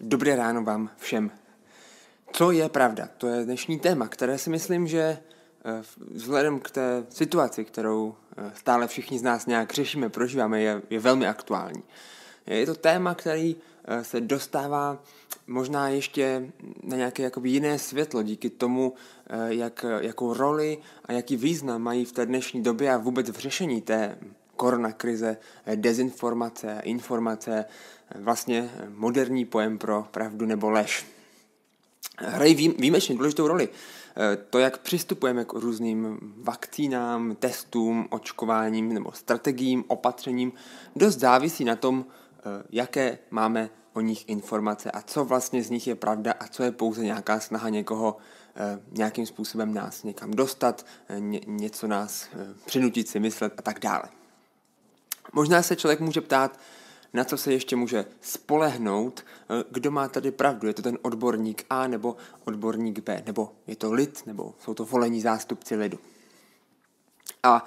Dobré ráno vám všem. Co je pravda? To je dnešní téma, které si myslím, že eh, vzhledem k té situaci, kterou eh, stále všichni z nás nějak řešíme, prožíváme, je, je velmi aktuální. Je to téma, který eh, se dostává možná ještě na nějaké jakoby jiné světlo díky tomu, jak, jakou roli a jaký význam mají v té dnešní době a vůbec v řešení té koronakrize, dezinformace, informace, vlastně moderní pojem pro pravdu nebo lež. Hrají výjimečně důležitou roli. To, jak přistupujeme k různým vakcínám, testům, očkováním nebo strategiím, opatřením, dost závisí na tom, jaké máme o nich informace a co vlastně z nich je pravda a co je pouze nějaká snaha někoho nějakým způsobem nás někam dostat, něco nás přinutit si myslet a tak dále. Možná se člověk může ptát, na co se ještě může spolehnout, eh, kdo má tady pravdu. Je to ten odborník A nebo odborník B, nebo je to lid, nebo jsou to volení zástupci lidu. A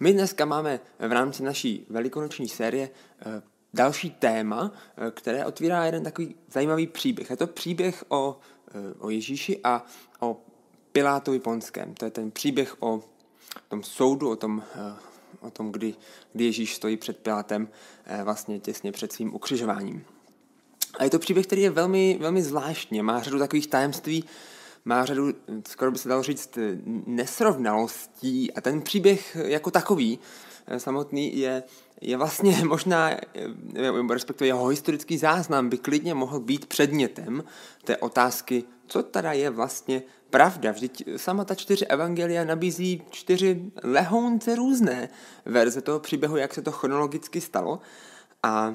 my dneska máme v rámci naší velikonoční série eh, další téma, eh, které otvírá jeden takový zajímavý příběh. Je to příběh o, o Ježíši a o Pilátovi Ponském. To je ten příběh o tom soudu, o tom o tom, kdy, kdy Ježíš stojí před Pilátem eh, vlastně těsně před svým ukřižováním. A je to příběh, který je velmi, velmi zvláštní, má řadu takových tajemství, má řadu, skoro by se dalo říct, nesrovnalostí a ten příběh jako takový eh, samotný je, je vlastně možná, eh, respektive jeho historický záznam by klidně mohl být předmětem té otázky, co teda je vlastně pravda. Vždyť sama ta čtyři evangelia nabízí čtyři lehounce různé verze toho příběhu, jak se to chronologicky stalo. A,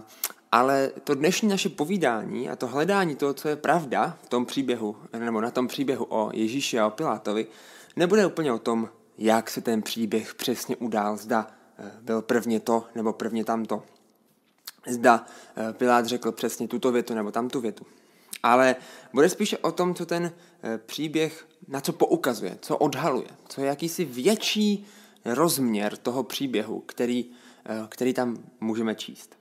ale to dnešní naše povídání a to hledání toho, co je pravda v tom příběhu, nebo na tom příběhu o Ježíši a o Pilátovi, nebude úplně o tom, jak se ten příběh přesně udál, zda eh, byl prvně to nebo prvně tamto. Zda eh, Pilát řekl přesně tuto větu nebo tamtu větu ale bude spíše o tom, co ten eh, příběh, na co poukazuje, co odhaluje, co je jakýsi větší rozměr toho příběhu, který, eh, který tam můžeme číst.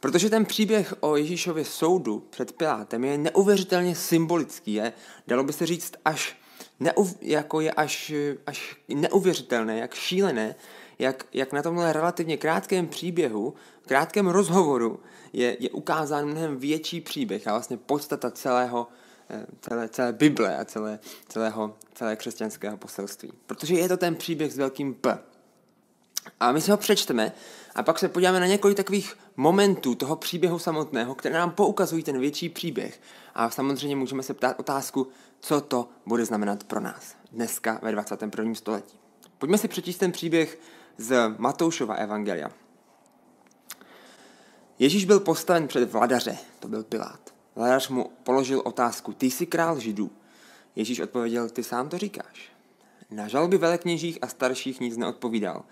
Protože ten příběh o Ježíšově soudu před Pilátem je neuvěřitelně symbolický, je, dalo by se říct, až, neuv, jako je až, až neuvěřitelné, jak šílené, jak, jak na tomhle relativně krátkém příběhu, krátkém rozhovoru je, je ukázán mnohem větší příběh a vlastně podstata celého, eh, celé, celé Bible a celé, celého, celé křesťanského poselství. Protože je to ten příběh s velkým P. A my si ho přečteme a pak se podíváme na několik takových momentů toho příběhu samotného, které nám poukazují ten větší příběh. A samozřejmě můžeme se ptát otázku, co to bude znamenat pro nás dneska ve 21. století. Pojďme si přečíst ten příběh z Matoušova evangelia. Ježíš byl postaven před vladaře, to byl Pilát. Vladař mu položil otázku, ty jsi král židů. Ježíš odpověděl, ty sám to říkáš. Na žalby velekněžích a starších nic neodpovídal.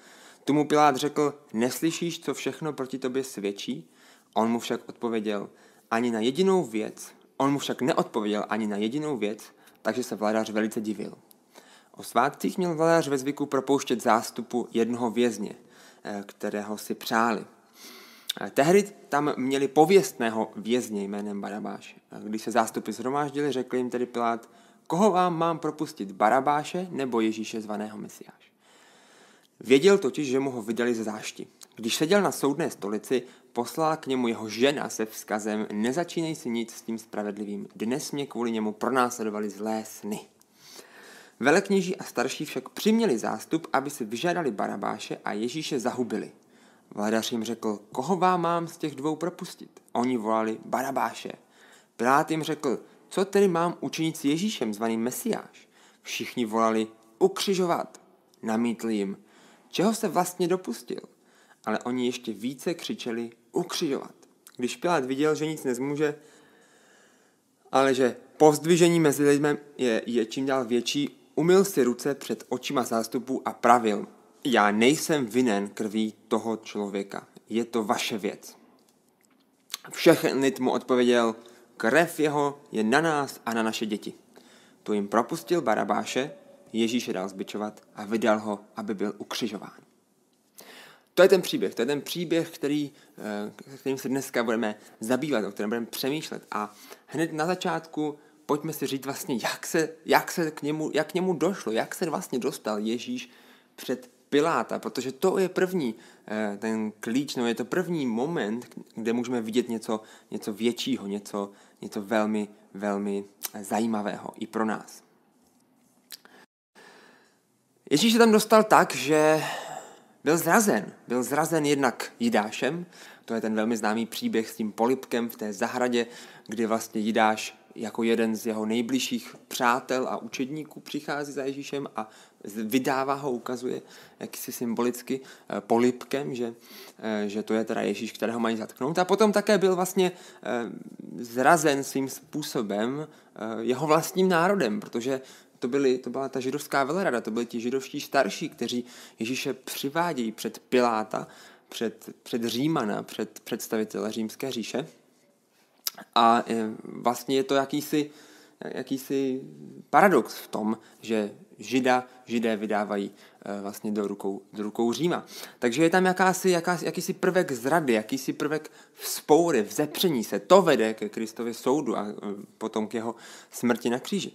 Tomu Pilát řekl, neslyšíš, co všechno proti tobě svědčí? On mu však odpověděl, ani na jedinou věc, on mu však neodpověděl ani na jedinou věc, takže se vladař velice divil. O svátcích měl vladař ve zvyku propouštět zástupu jednoho vězně, eh, kterého si přáli. Eh, tehdy tam měli pověstného vězně jménem Barabáš. Když se zástupy zhromáždili, řekl jim tedy Pilát, koho vám mám propustit, Barabáše nebo Ježíše zvaného Mesiáš? Věděl totiž, že mu ho vydali ze zášti. Když seděl na soudné stolici, poslala k němu jeho žena se vzkazem Nezačínej si nic s tím spravedlivým, dnes mě kvůli němu pronásledovali zlé sny. Velekněží a starší však přiměli zástup, aby si vyžádali Barabáše a Ježíše zahubili. Vladař jim řekl, koho vám mám z těch dvou propustit? Oni volali Barabáše. Pilát jim řekl, co tedy mám učinit s Ježíšem, zvaným Mesiáš? Všichni volali, ukřižovat. Namítli jim, čeho se vlastně dopustil? Ale oni ještě více křičeli, ukřižovat. Když Pilát viděl, že nic nezmůže, ale že povzdvižení mezi lidmi je, je čím dál větší, Umyl si ruce před očima zástupu a pravil, já nejsem vinen krví toho člověka, je to vaše věc. Všechen lid mu odpověděl, krev jeho je na nás a na naše děti. Tu jim propustil Barabáše, Ježíše dal zbičovat a vydal ho, aby byl ukřižován. to je ten příběh, to je ten příběh, který, eh, kterým se dneska budeme zabývat, o kterém budeme přemýšlet. A hned na začátku pojďme si říct vlastně, jak se, jak se k němu, jak k němu došlo, jak se vlastně dostal Ježíš před Piláta, protože to je první eh, ten klíč, no je to první moment, kde můžeme vidět něco, něco většího, něco, něco velmi, velmi zajímavého i pro nás. Ježíš se tam dostal tak, že byl zrazen. Byl zrazen jednak Jidášem, to je ten velmi známý příběh s tím polipkem v té zahradě, kdy vlastně Jidáš jako jeden z jeho nejbližších přátel a učedníků přichází za Ježíšem a vydává ho, ukazuje jakýsi symbolicky eh, polipkem, že, eh, že to je teda Ježíš, kterého mají zatknout. A potom také byl vlastně eh, zrazen svým způsobem jeho vlastním národem, protože to, byly, to byla ta židovská velerada, to byli ti židovští starší, kteří Ježíše přivádějí před Piláta, před, před Římana, před představitele římské říše. A vlastně je to jakýsi, jakýsi paradox v tom, že žida, židé vydávají e, vlastně do rukou, do rukou Říma. Takže je tam jakási, jakási, jakýsi prvek zrady, jakýsi prvek vzpoury, vzepření se. To vede ke Kristově soudu a e, potom k jeho smrti na kříži.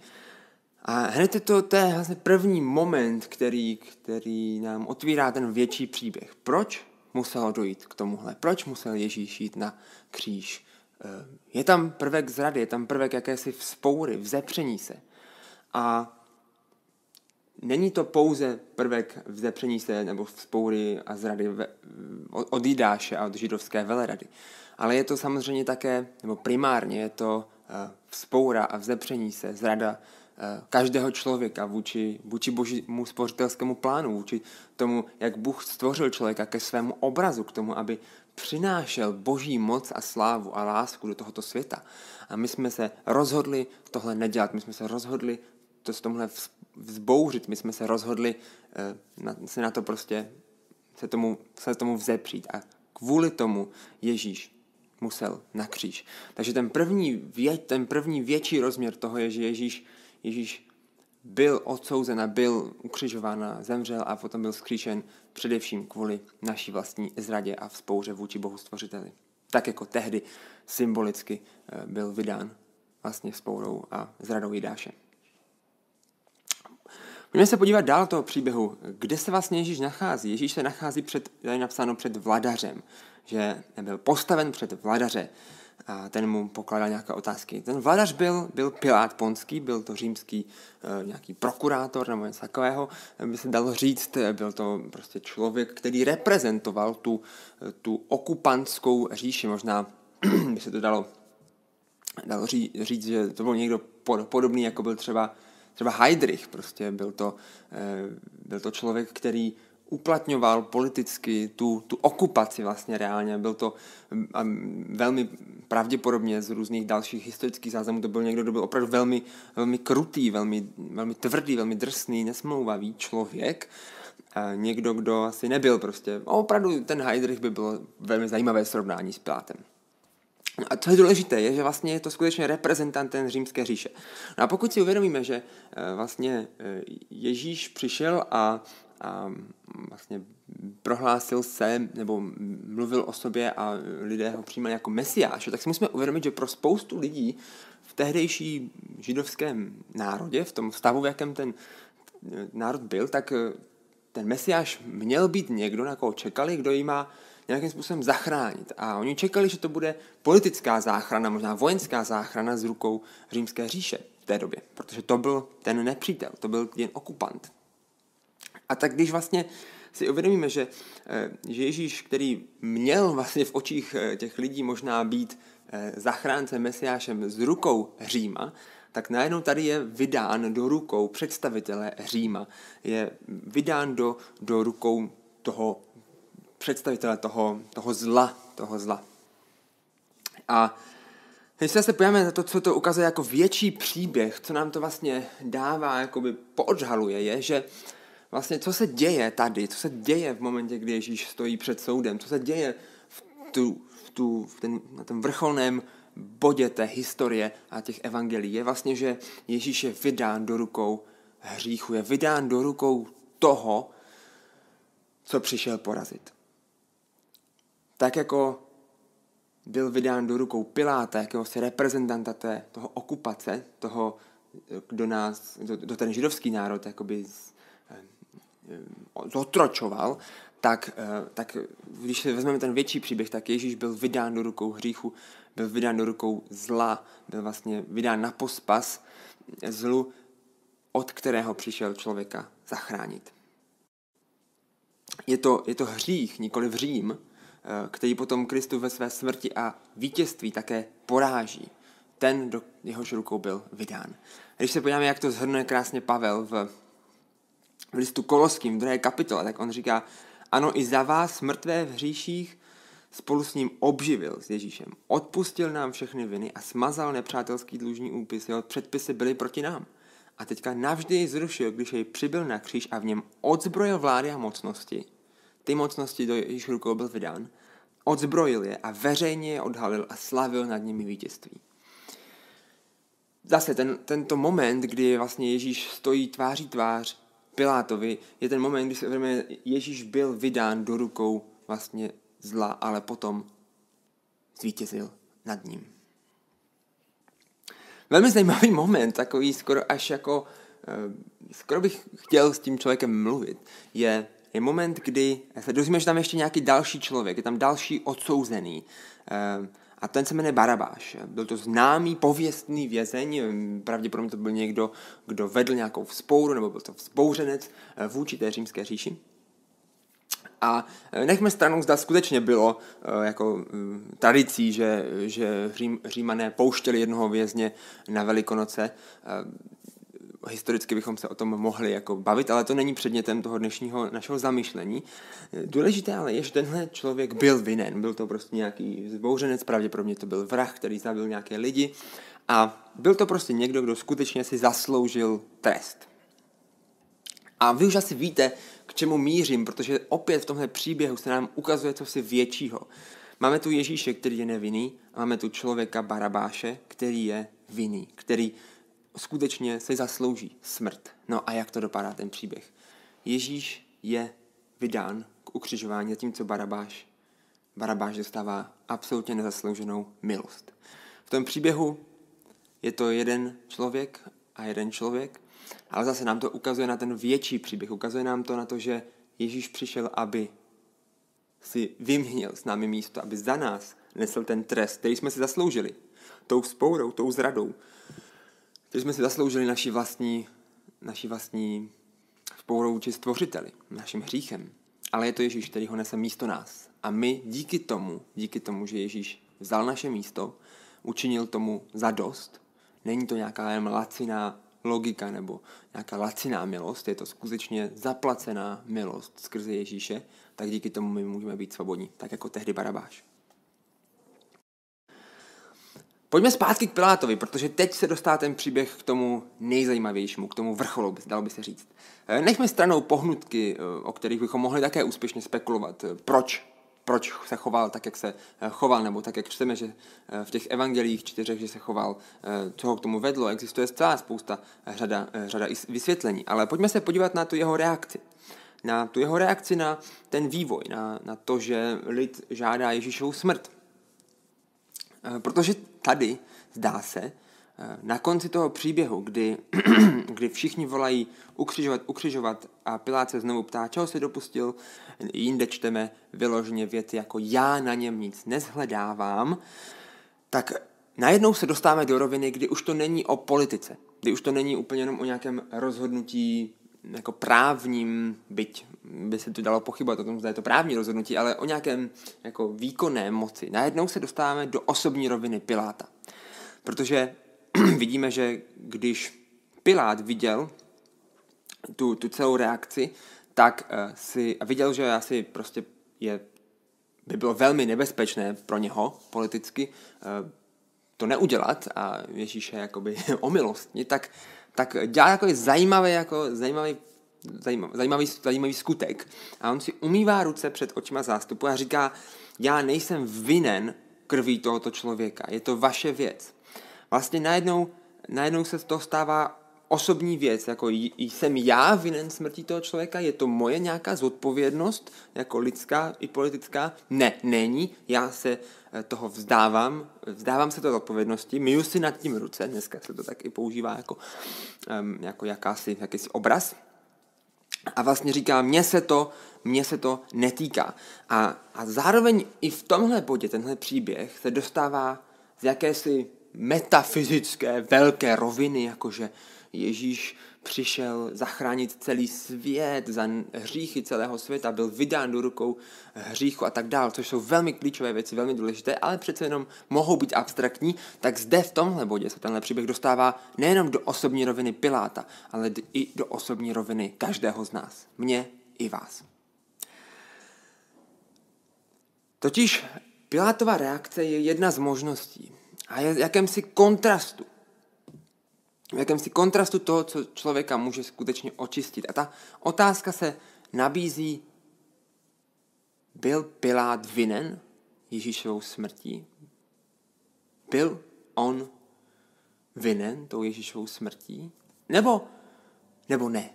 A hned je to, to je vlastně první moment, který, který nám otvírá ten větší příběh. Proč muselo dojít k tomuhle? Proč musel Ježíš jít na kříž? Eh, je tam prvek zrady, je tam prvek jakési vzpoury, vzepření se. A není to pouze prvek vzepření se nebo vzpoury a zrady od Jidáše a od židovské velerady, ale je to samozřejmě také, nebo primárně je to eh, vzpoura a vzepření se, zrada Eh, každého člověka vůči, vůči božímu spořitelskému plánu, vůči tomu, jak Bůh stvořil člověka ke svému obrazu, k tomu, aby přinášel boží moc a slávu a lásku do tohoto světa. A my jsme se rozhodli tohle nedělat, my jsme se rozhodli to s tomhle vzbouřit, my jsme se rozhodli eh, na, se na to prostě, se tomu, se tomu vzepřít. A kvůli tomu Ježíš musel na kříž. Takže ten první, vě, ten první větší rozměr toho je, že Ježíš Ježíš byl odsouzen a byl ukřižován zemřel a potom byl skříšen především kvůli naší vlastní zradě a vzpouře vůči Bohu stvořiteli. Tak jako tehdy symbolicky eh, byl vydán vlastně vzpourou a zradou Jidáše. Pojďme se podívat dál toho příběhu. Kde se vlastně Ježíš nachází? Ježíš se nachází před, je napsáno před vladařem, že byl postaven před vladaře a ten mu pokládal nějaké otázky. Ten vladař byl, byl Pilát Ponský, byl to římský e, nějaký prokurátor nebo něco takového, by se dalo říct, byl to prostě člověk, který reprezentoval tu, tu okupantskou říši, možná by se to dalo, dalo říct, říct, že to byl někdo podobný, jako byl třeba třeba Heidrich, prostě byl to, e, byl to člověk, který uplatňoval politicky tu, tu okupaci vlastně reálně. Byl to a velmi pravděpodobně z různých dalších historických záznamů, to byl někdo, kdo byl opravdu velmi, velmi krutý, velmi, velmi tvrdý, velmi drsný, nesmlouvavý člověk. A někdo, kdo asi nebyl prostě, opravdu ten Heidrich by bylo velmi zajímavé srovnání s Pilátem. A co je důležité, je, že vlastně je to skutečně reprezentant ten římské říše. No a pokud si uvědomíme, že eh, vlastně eh, Ježíš přišel a a vlastně prohlásil se nebo mluvil o sobě a lidé ho přijímali jako mesiáš, tak si musíme uvědomit, že pro spoustu lidí v tehdejší židovském národě, v tom stavu, v jakém ten národ byl, tak ten mesiáš měl být někdo, na koho čekali, kdo jí má nějakým způsobem zachránit. A oni čekali, že to bude politická záchrana, možná vojenská záchrana z rukou římské říše v té době, protože to byl ten nepřítel, to byl jen okupant. A tak když vlastně si uvědomíme, že, eh, že Ježíš, který měl vlastně v očích eh, těch lidí možná být eh, zachráncem Mesiášem z rukou Říma, tak najednou tady je vydán do rukou představitele Říma. Je vydán do, do rukou toho představitele toho, toho zla, toho zla. A když se podíváme na to, co to ukazuje jako větší příběh, co nám to vlastně dává, jakoby poodžhaluje, je, že vlastně co se děje tady, co se děje v momentě, kdy Ježíš stojí před soudem, co se děje v, tu, v, tu, v ten, na tom vrcholném bodě té historie a těch evangelií, je vlastně, že Ježíš je vydán do rukou hříchu, je vydán do rukou toho, co přišel porazit. tak jako byl vydán do rukou Piláta, jakéhosi reprezentanta té, toho okupace, toho, kdo nás, do, do ten židovský národ jakoby z, eh, zotročoval, tak, eh, tak když si vezmeme ten větší příběh, tak Ježíš byl vydán do rukou hříchu, byl vydán do rukou zla, byl vlastně vydán na pospas zlu, od kterého přišel člověka zachránit. Je to, je to hřích, nikoli v Řím, eh, který potom Kristus ve své smrti a vítězství také poráží. Ten, do jehož rukou byl vydán. Když se podíváme, jak to zhrnuje krásně Pavel v, v listu Koloským, v druhé kapitole, tak on říká, ano, i za vás, mrtvé v hříších, spolu s ním obživil s Ježíšem. Odpustil nám všechny viny a smazal nepřátelský dlužní úpis. Jeho předpisy byly proti nám. A teďka navždy ji zrušil, když jej přibyl na kříž a v něm odzbrojil vlády a mocnosti. Ty mocnosti do Ježíš rukou byl vydán. Odzbrojil je a veřejně je odhalil a slavil nad nimi vítězství. Zase ten, tento moment, kdy vlastně Ježíš stojí tváří tvář Pilátovi, je ten moment, kdy se uvědomíme, Ježíš byl vydán do rukou vlastně zla, ale potom zvítězil nad ním. Velmi zajímavý moment, takový skoro až jako, eh, skoro bych chtěl s tím člověkem mluvit, je, je moment, kdy se dozvíme, že tam ještě nějaký další člověk, je tam další odsouzený, eh, a ten se jmenuje Barabáš. Byl to známý, pověstný vězeň, pravděpodobně to byl někdo, kdo vedl nějakou vzpouru, nebo byl to vzbouřenec eh, vůči té římské říši. A eh, nechme stranou, zda skutečně bylo eh, jako tradicí, že, že Řím, Římané pouštěli jednoho vězně na Velikonoce historicky bychom se o tom mohli jako bavit, ale to není předmětem toho dnešního našeho zamyšlení. Důležité ale je, že tenhle člověk byl vinen. Byl to prostě nějaký zbouřenec, pravděpodobně to byl vrah, který zabil nějaké lidi a byl to prostě někdo, kdo skutečně si zasloužil trest. A vy už asi víte, k čemu mířím, protože opět v tomhle příběhu se nám ukazuje co si většího. Máme tu Ježíše, který je nevinný, a máme tu člověka Barabáše, který je vinný, který skutečně si zaslouží smrt. No a jak to dopadá ten příběh? Ježíš je vydán k ukřižování, zatímco Barabáš, Barabáš dostává absolutně nezaslouženou milost. V tom příběhu je to jeden člověk a jeden člověk, ale zase nám to ukazuje na ten větší příběh. Ukazuje nám to na to, že Ježíš přišel, aby si vyměnil s námi místo, aby za nás nesl ten trest, který jsme si zasloužili. Tou spourou, tou zradou, že jsme si zasloužili naši vlastní, naši vlastní spourou či stvořiteli, naším hříchem. Ale je to Ježíš, který ho nese místo nás. A my díky tomu, díky tomu, že Ježíš vzal naše místo, učinil tomu zadost, není to nějaká jen laciná logika nebo nějaká laciná milost, je to skutečně zaplacená milost skrze Ježíše, tak díky tomu my můžeme být svobodní, tak jako tehdy Barabáš. Pojďme zpátky k Pilátovi, protože teď se dostává ten příběh k tomu nejzajímavějšímu, k tomu vrcholu, dalo by se říct. Eh, nechme stranou pohnutky, eh, o kterých bychom mohli také úspěšně spekulovat. Eh, proč proč se choval tak, jak se choval, nebo tak, jak čteme, že v těch evangelích čtyřech, že se choval, co ho k tomu vedlo. Existuje celá spousta řada, řada vysvětlení. Ale pojďme se podívat na tu jeho reakci. Na tu jeho reakci na ten vývoj, na, na to, že lid žádá Ježíšovu smrt. Protože tady, zdá se, eh, na konci toho příběhu, kdy, kdy všichni volají ukřižovat, ukřižovat a Pilát se znovu ptá, čeho se dopustil, jinde čteme vyloženě věty jako já na něm nic nezhledávám, tak najednou se dostáváme do roviny, kdy už to není o politice, kdy už to není úplně jenom o nějakém rozhodnutí jako právním, byť by se to dalo pochybovat o tom, zda je to právní rozhodnutí, ale o nějakém jako výkonné moci. Najednou se dostáváme do osobní roviny Piláta. Protože vidíme, že když Pilát viděl tu, tu celou reakci, tak uh, si a viděl, že asi prostě je, by bylo velmi nebezpečné pro něho politicky uh, to neudělat a Ježíše jakoby omilostnit, tak tak dělá takový zajímavý, jako zajímavý, zajímavý, zajímavý, zajímavý skutek. A on si umývá ruce před očima zástupu a říká, já nejsem vinen krví tohoto člověka, je to vaše věc. Vlastně najednou, najednou se z toho stává osobní věc, jako jsem já vinen smrti toho člověka, je to moje nějaká zodpovědnost, jako lidská i politická? Ne, není, já se eh, toho vzdávám, vzdávám se toho odpovědnosti, myju si nad tím ruce, dneska se to tak i používá jako, jako jakási, jakýsi obraz, a vlastně říká, mně se to, mně se to netýká. A, a zároveň i v tomhle bodě, tenhle příběh se dostává z jakési metafyzické velké roviny, jakože Ježíš přišel zachránit celý svět za hříchy celého světa, byl vydán do rukou hříchu a tak dále, což jsou velmi klíčové věci, velmi důležité, ale přece jenom mohou být abstraktní, tak zde v tomhle bodě se tenhle příběh dostává nejenom do osobní roviny Piláta, ale i do osobní roviny každého z nás, mě i vás. Totiž Pilátova reakce je jedna z možností a je jakémsi kontrastu v jakémsi kontrastu toho, co člověka může skutečně očistit. A ta otázka se nabízí, byl Pilát vinen Ježíšovou smrtí? Byl on vinen tou Ježíšovou smrtí? Nebo, nebo ne?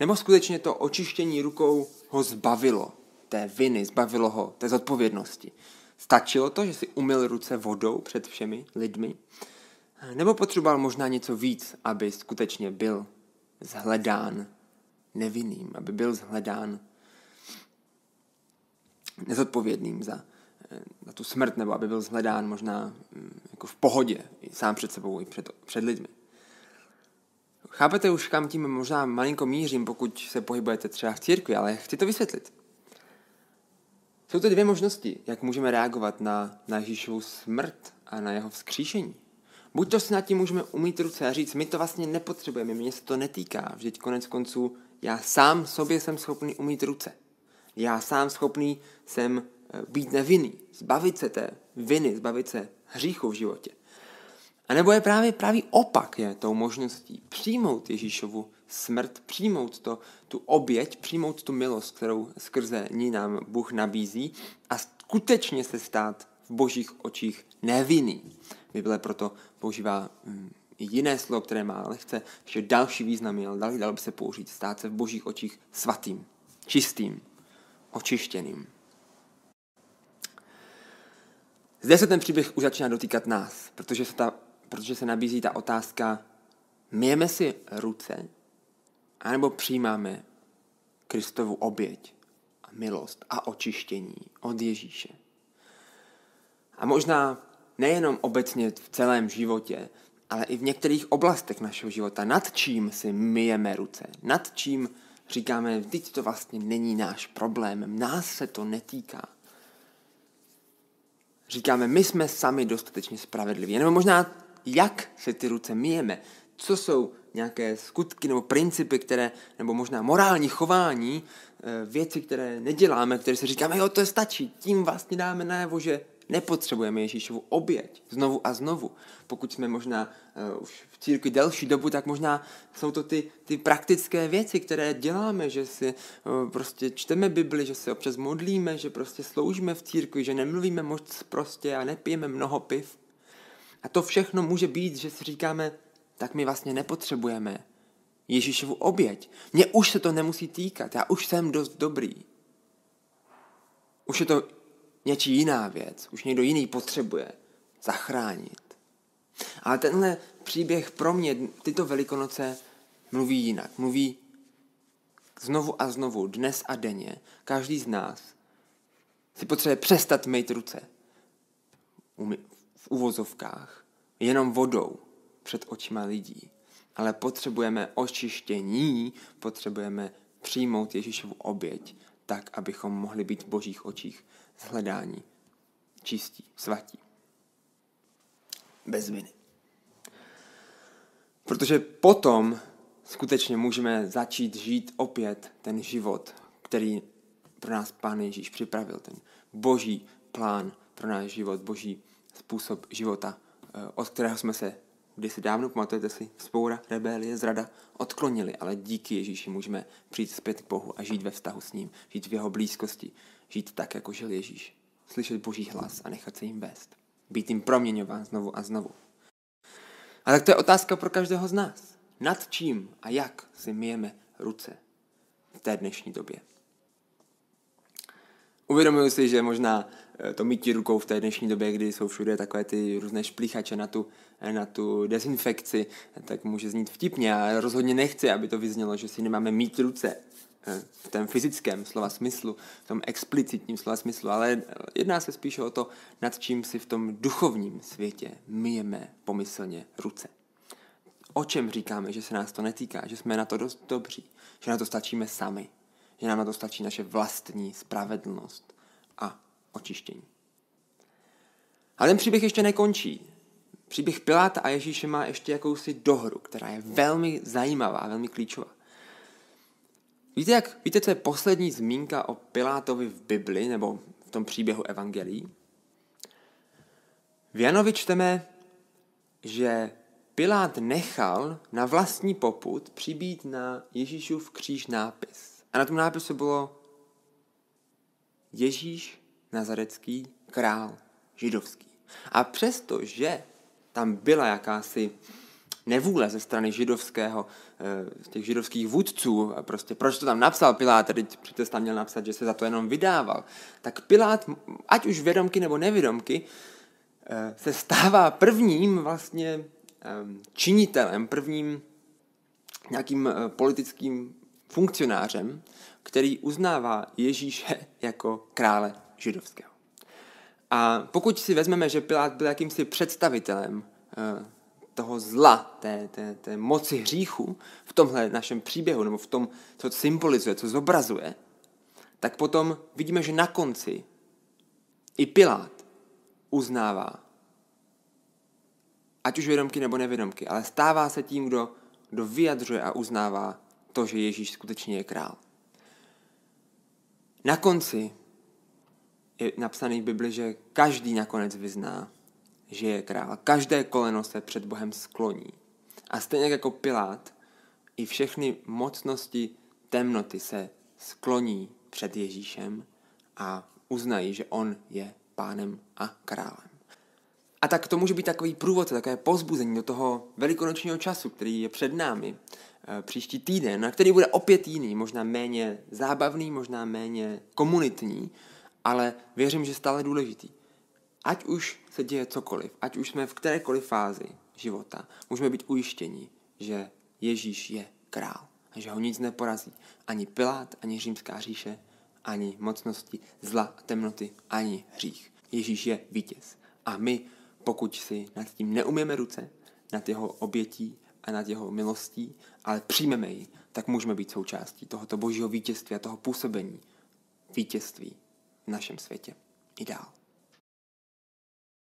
Nebo skutečně to očištění rukou ho zbavilo té viny, zbavilo ho té zodpovědnosti? Stačilo to, že si umyl ruce vodou před všemi lidmi? Nebo potřeboval možná něco víc, aby skutečně byl zhledán nevinným, aby byl zhledán nezodpovědným za, eh, za tu smrt, nebo aby byl zhledán možná mm, jako v pohodě, i sám před sebou, i před, před lidmi. Chápete už, kam tím možná malinko mířím, pokud se pohybujete třeba v církvi, ale chci to vysvětlit. Jsou to dvě možnosti, jak můžeme reagovat na, na Ježíšovu smrt a na jeho vzkříšení. Buď to si nad tím můžeme umít ruce a říct, my to vlastně nepotřebujeme, mě se to netýká. Vždyť konec konců já sám sobě jsem schopný umít ruce. Já sám schopný jsem eh, být nevinný, zbavit se té viny, zbavit se hříchu v životě. A nebo je právě právě opak je tou možností přijmout Ježíšovu smrt, přijmout to, tu oběť, přijmout tu milost, kterou skrze ní nám Bůh nabízí a skutečně se stát v božích očích nevinný. Bible proto používá mm, jiné slovo, které má lehce ještě další významy, ale dali, dalo by se použít, stát se v božích očích svatým, čistým, očištěným. Zde se ten příběh už začíná dotýkat nás, protože se, ta, protože se nabízí ta otázka, myjeme si ruce, anebo přijímáme Kristovu oběť a milost a očištění od Ježíše. A možná nejenom obecně v celém životě, ale i v některých oblastech našeho života, nad čím si myjeme ruce, nad čím říkáme, teď to vlastně není náš problém, nás se to netýká. Říkáme, my jsme sami dostatečně spravedliví. Nebo možná, jak se ty ruce myjeme, co jsou nějaké skutky nebo principy, které, nebo možná morální chování, eh, věci, které neděláme, které si říkáme, jo, to stačí, tím vlastně dáme najevo, že Nepotřebujeme Ježíšovu oběť znovu a znovu. Pokud jsme možná uh, už v církvi delší dobu, tak možná jsou to ty, ty praktické věci, které děláme, že si uh, prostě čteme Bibli, že se občas modlíme, že prostě sloužíme v církvi, že nemluvíme moc prostě a nepijeme mnoho piv. A to všechno může být, že si říkáme, tak my vlastně nepotřebujeme Ježíšovu oběť. Mně už se to nemusí týkat, já už jsem dost dobrý. Už je to něčí jiná věc, už někdo jiný potřebuje zachránit. Ale tenhle příběh pro mě tyto velikonoce mluví jinak. Mluví znovu a znovu, dnes a denně. Každý z nás si potřebuje přestat mít ruce v uvozovkách, jenom vodou před očima lidí. Ale potřebujeme očištění, potřebujeme přijmout Ježíšovu oběť, tak, abychom mohli být v božích očích zhledání, čistí, svatí. Bez viny. Protože potom skutečně můžeme začít žít opět ten život, který pro nás Pán Ježíš připravil, ten boží plán pro náš život, boží způsob života, eh, od kterého jsme se kdysi dávno, pamatujete si, spoura, rebelie, zrada, odklonili, ale díky Ježíši můžeme přijít zpět k Bohu a žít ve vztahu s ním, žít v jeho blízkosti, žít tak, jako žil Ježíš. Slyšet Boží hlas a nechat se jim vést. Být jim proměňován znovu a znovu. A tak to je otázka pro každého z nás. nad čím a jak si myjeme ruce v té dnešní době. Uvědomuji si, že možná eh, to mytí rukou v té dnešní době, kdy jsou všude takové ty různé šplíchače na tu, eh, na tu dezinfekci, tak může znít vtipně a rozhodně nechci, aby to vyznělo, že si nemáme mít ruce v tom fyzickém slova smyslu, v tom explicitním slova smyslu, ale jedná se spíše o to, nad čím si v tom duchovním světě myjeme pomyslně ruce. O čem říkáme, že se nás to netýká, že jsme na to dost dobří, že na to stačíme sami, že nám na to stačí naše vlastní spravedlnost a očištění. Ale ten příběh ještě nekončí. Příběh Piláta a Ježíše má ještě jakousi dohru, která je velmi zajímavá velmi klíčová. Víte, jak, víte, co je poslední zmínka o Pilátovi v Bibli nebo v tom příběhu Evangelií? V Janovi čteme, že Pilát nechal na vlastní poput přibít na Ježíšův kříž nápis. A na tom nápisu bylo Ježíš Nazarecký král židovský. A přesto, že tam byla jakási nevůle ze strany židovského, eh, těch židovských vůdců, prostě proč to tam napsal Pilát, teď přece tam měl napsat, že se za to jenom vydával, tak Pilát, ať už vědomky nebo nevědomky, eh, se stává prvním vlastně ehm, činitelem, prvním nějakým eh, politickým funkcionářem, který uznává Ježíše jako krále židovského. A pokud si vezmeme, že Pilát byl jakýmsi představitelem toho zla, té, té, té moci hříchu v tomhle našem příběhu, nebo v tom, co symbolizuje, co zobrazuje, tak potom vidíme, že na konci i Pilát uznává, ať už vědomky nebo nevědomky, ale stává se tím, kdo, kdo vyjadřuje a uznává to, že Ježíš skutečně je král. Na konci je napsaný v Bibli, že každý nakonec vyzná, že je král. Každé koleno se před Bohem skloní. A stejně jako Pilát, i všechny mocnosti temnoty se skloní před Ježíšem a uznají, že on je pánem a králem. A tak to může být takový průvodce, takové pozbuzení do toho velikonočního času, který je před námi, Eh, příští týden, na který bude opět jiný, možná méně zábavný, možná méně komunitní, ale věřím, že stále důležitý. Ať už se děje cokoliv, ať už jsme v kterékoliv fázi života, můžeme být ujištěni, že Ježíš je král a že ho nic neporazí. Ani Pilát, ani římská říše, ani mocnosti zla temnoty, ani hřích. Ježíš je vítěz. A my, pokud si nad tím neumíme ruce, nad jeho obětí, a nad jeho milostí, ale přijmeme ji, tak můžeme být součástí tohoto božího vítězství a toho působení vítězství v našem světě i dál.